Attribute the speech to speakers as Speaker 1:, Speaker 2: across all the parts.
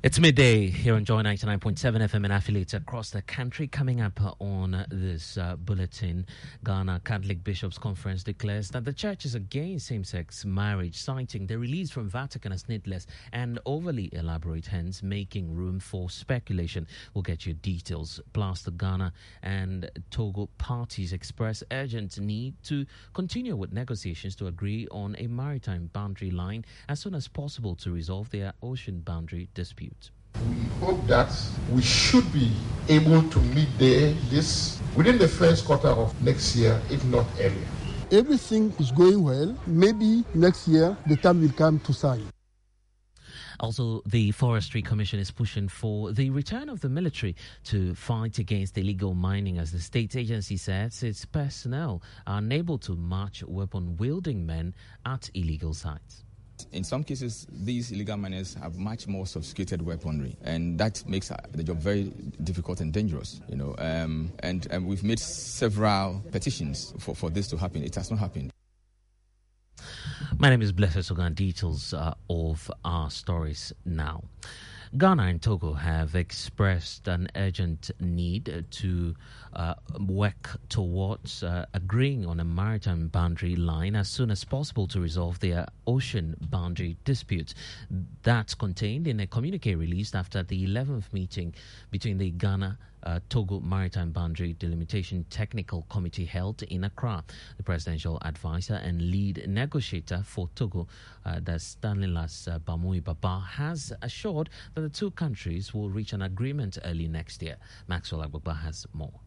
Speaker 1: It's midday here on Joy 99.7 FM and affiliates across the country. Coming up on this uh, bulletin, Ghana Catholic Bishops' Conference declares that the church is against same sex marriage, citing the release from Vatican as needless and overly elaborate, hence making room for speculation. We'll get you details. Plus, the Ghana and Togo parties express urgent need to continue with negotiations to agree on a maritime boundary line as soon as possible to resolve their ocean boundary dispute.
Speaker 2: We hope that we should be able to meet there this within the first quarter of next year, if not earlier.
Speaker 3: Everything is going well. Maybe next year the time will come to sign.
Speaker 1: Also, the Forestry Commission is pushing for the return of the military to fight against illegal mining, as the state agency says its personnel are unable to match weapon wielding men at illegal sites.
Speaker 4: In some cases, these illegal miners have much more sophisticated weaponry, and that makes the job very difficult and dangerous. You know, um, and, and we've made several petitions for, for this to happen. It has not happened.
Speaker 1: My name is Blessed Sogan. Details uh, of our stories now. Ghana and Togo have expressed an urgent need to uh, work towards uh, agreeing on a maritime boundary line as soon as possible to resolve their ocean boundary dispute. That's contained in a communique released after the 11th meeting between the Ghana uh, Togo Maritime Boundary Delimitation Technical Committee held in Accra. The presidential advisor and lead negotiator for Togo, uh, the Stanislas uh, Bamui Baba, has assured that the two countries will reach an agreement early next year. Maxwell Agbagba has more.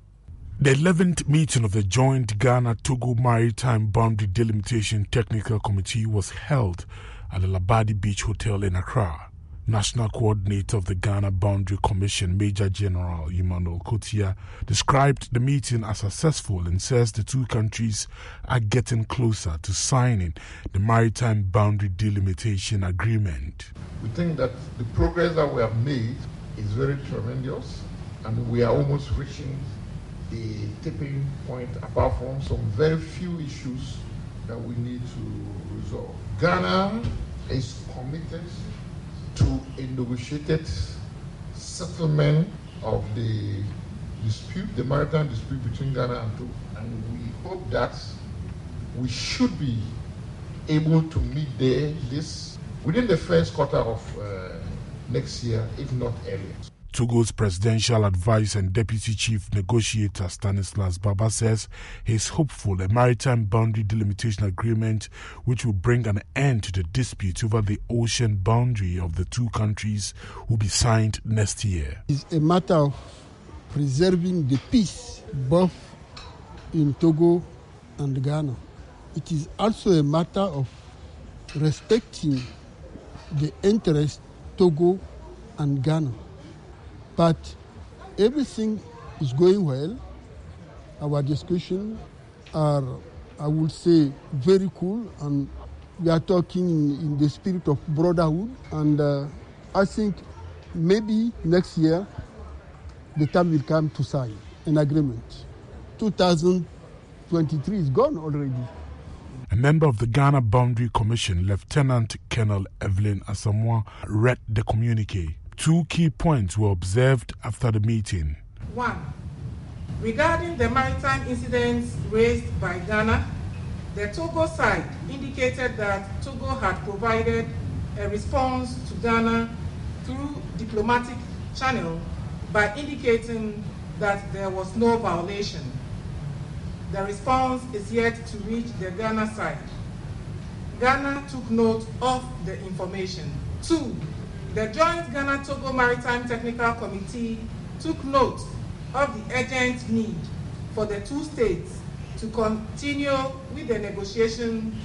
Speaker 5: The 11th meeting of the joint Ghana Togo Maritime Boundary Delimitation Technical Committee was held at the Labadi Beach Hotel in Accra. National Coordinator of the Ghana Boundary Commission, Major General Emmanuel Kotia, described the meeting as successful and says the two countries are getting closer to signing the Maritime Boundary Delimitation Agreement.
Speaker 2: We think that the progress that we have made is very tremendous, and we are almost reaching the tipping point apart from some very few issues that we need to resolve. Ghana is committed to a negotiated settlement of the dispute, the maritime dispute between Ghana and Togo. And we hope that we should be able to meet there this within the first quarter of uh, next year, if not earlier.
Speaker 5: Togo's presidential advisor and deputy chief negotiator Stanislas Baba says he is hopeful a maritime boundary delimitation agreement which will bring an end to the dispute over the ocean boundary of the two countries will be signed next year.
Speaker 3: It's a matter of preserving the peace both in Togo and Ghana. It is also a matter of respecting the interest Togo and Ghana. But everything is going well. Our discussions are, I would say, very cool, and we are talking in, the spirit of brotherhood. And uh, I think maybe next year the time will come to sign an agreement. 2023 is gone already.
Speaker 5: A member of the Ghana Boundary Commission, Lieutenant Colonel Evelyn Asamoah, read the communique. Two key points were observed after the meeting.
Speaker 6: One, regarding the maritime incidents raised by Ghana, the Togo side indicated that Togo had provided a response to Ghana through diplomatic channel by indicating that there was no violation. The response is yet to reach the Ghana side. Ghana took note of the information. Two, the Joint Ghana-Togo Maritime Technical Committee took note of the urgent need for the two states to continue with the negotiation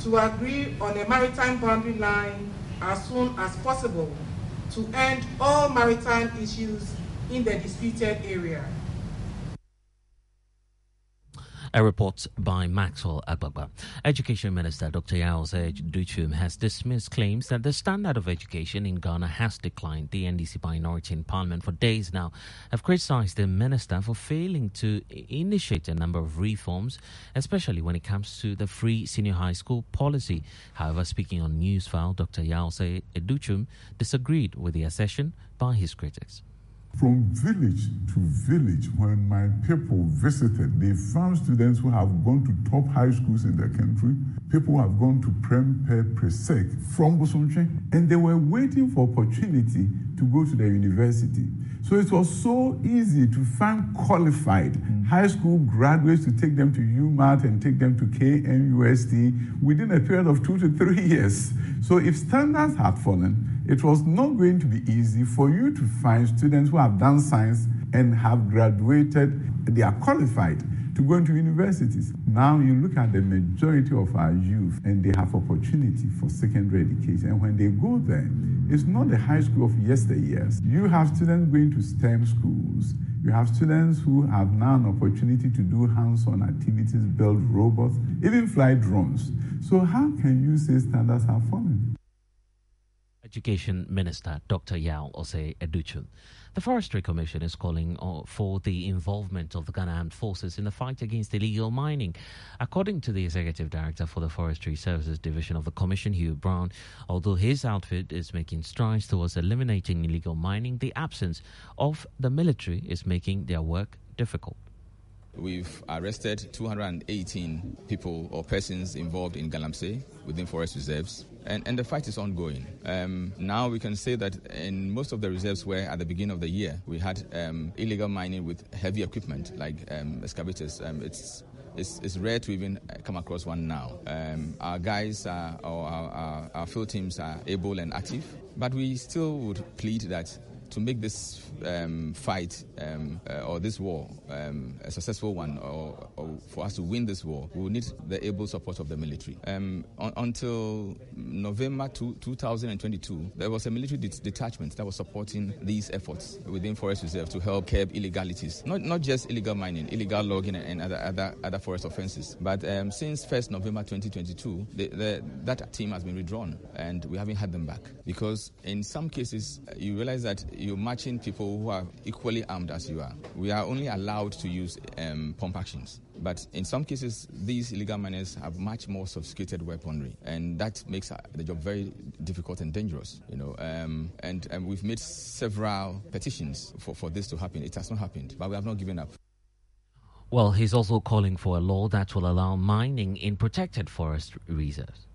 Speaker 6: to agree on a maritime boundary line as soon as possible to end all maritime issues in the disputed area.
Speaker 1: A report by Maxwell Agbagba. Education Minister Dr. Yaw Adutwum has dismissed claims that the standard of education in Ghana has declined. The NDC minority in Parliament for days now have criticized the minister for failing to initiate a number of reforms, especially when it comes to the free senior high school policy. However, speaking on Newsfile, Dr. Yaw Adutwum disagreed with the assertion by his critics.
Speaker 7: From village to village, when my people visited, they found students who have gone to top high schools in the country, people who have gone to Prempeh, Presec, from Bosomtwe, and they were waiting for opportunity to go to the university. So it was so easy to find qualified mm. high school graduates to take them to UMAT and take them to KNUST within a period of two to three years. So if standards had fallen, it was not going to be easy for you to find students who have done science and have graduated, they are qualified to go into universities. Now you look at the majority of our youth and they have opportunity for secondary education. And when they go there, it's not the high school of yesteryears. You have students going to STEM schools. You have students who have now an opportunity to do hands-on activities, build robots, even fly drones. So how can you say standards are falling?
Speaker 1: Education Minister Dr. Yaw Osei Adutwum. The Forestry Commission is calling uh, for the involvement of the Ghana Armed Forces in the fight against illegal mining. According to the Executive Director for the Forestry Services Division of the Commission, Hugh Brown, although his outfit is making strides towards eliminating illegal mining, the absence of the military is making their work difficult.
Speaker 4: We've arrested 218 people or persons involved in Galamsey within forest reserves, and, and the fight is ongoing. Um, now we can say that in most of the reserves where at the beginning of the year we had um, illegal mining with heavy equipment like um, excavators, um, it's it's, it's, rare to even come across one now. Um, our guys are, or our, our, our, field teams are able and active, but we still would plead that to make this um, fight um, uh, or this war um, a successful one, or, or, for us to win this war, we will need the able support of the military. Um, un- until November two, 2022, there was a military de- detachment that was supporting these efforts within forest reserve to help curb illegalities, not not just illegal mining, illegal logging, and other other, other forest offences. But um, since 1st November 2022, the, the, that team has been withdrawn, and we haven't had them back because in some cases you realize that you're matching people who are equally armed as you are. We are only allowed to use um, pump actions. But in some cases, these illegal miners have much more sophisticated weaponry, and that makes the job very difficult and dangerous. You know, um, and, and we've made several petitions for, for this to happen. It has not happened, but we have not given up.
Speaker 1: Well, he's also calling for a law that will allow mining in protected forest reserves.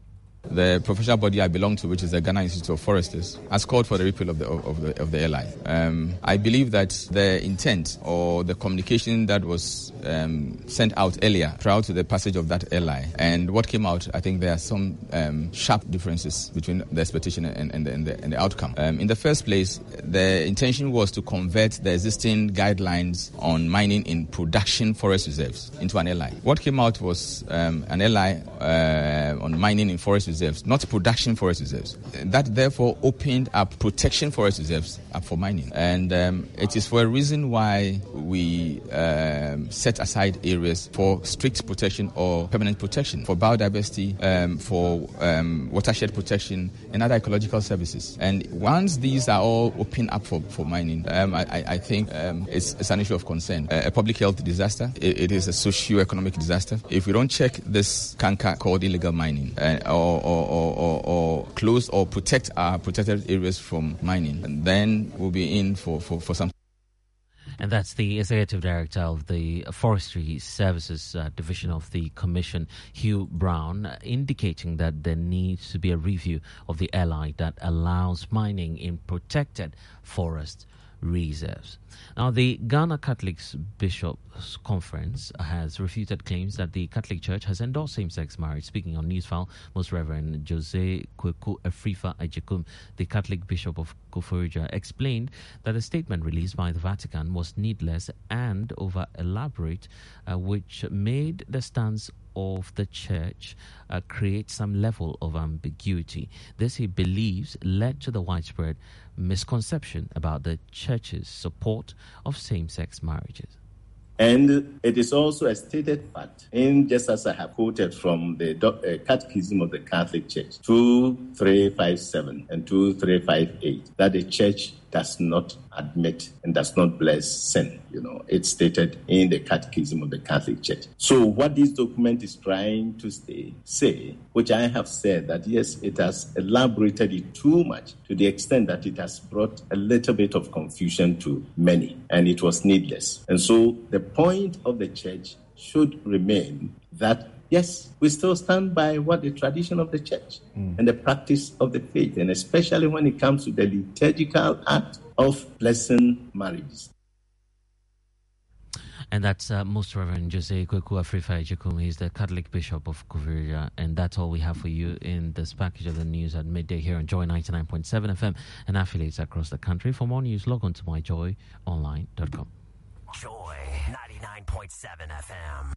Speaker 4: The professional body I belong to, which is the Ghana Institute of Foresters, has called for the repeal of the of the of the LI. Um, I believe that the intent or the communication that was um, sent out earlier, prior to the passage of that LI, and what came out, I think there are some um, sharp differences between the expectation and, and, the, and, the, and the, outcome. Um, in the first place, the intention was to convert the existing guidelines on mining in production forest reserves into an LI. What came out was um, an LI uh, on mining in forest reserves, not production forest reserves. That therefore opened up protection forest reserves up for mining. And um, it is for a reason why we um, set aside areas for strict protection or permanent protection, for biodiversity, um, for um, watershed protection, and other ecological services. And once these are all open up for, for mining, um, I, I, think um, it's, it's, an issue of concern. A, a public health disaster, it, it is a socio-economic disaster. If we don't check this canker called illegal mining uh, or or, or, or, close or protect our protected areas from mining, and then we'll be in for, for, for some.
Speaker 1: And that's the executive director of the Forestry Services uh, Division of the Commission, Hugh Brown, indicating that there needs to be a review of the LI that allows mining in protected forests reserves. Now, the Ghana Catholics Bishops Conference has refuted claims that the Catholic Church has endorsed same sex marriage. Speaking on Newsfile, Most Reverend Jose Kweku Afrifa Agyekum, the Catholic Bishop of Koforidua, explained that the statement released by the Vatican was needless and over elaborate, uh, which made the stance of the church uh, creates some level of ambiguity. This, he believes, led to the widespread misconception about the church's support of same sex marriages.
Speaker 8: And it is also a stated fact, in just as I have quoted from the uh, Catechism of the Catholic Church, 2357 and 2358, that the Church does not admit and does not bless sin. You know, it's stated in the Catechism of the Catholic Church. So, what this document is trying to say, which I have said that yes, it has elaborated it too much to the extent that it has brought a little bit of confusion to many, and it was needless. And so, the point of the church should remain that yes, we still stand by what the tradition of the church mm. and the practice of the faith, and especially when it comes to the liturgical act of blessing marriages.
Speaker 1: And that's uh, Most Reverend Jose Kweku Afrifa Agyekum. He's the Catholic Bishop of Koforidua. And that's all we have for you in this package of the news at midday here on Joy 99.7 FM and affiliates across the country. For more news, log on to myjoyonline.com.
Speaker 9: Joy 99.7 FM.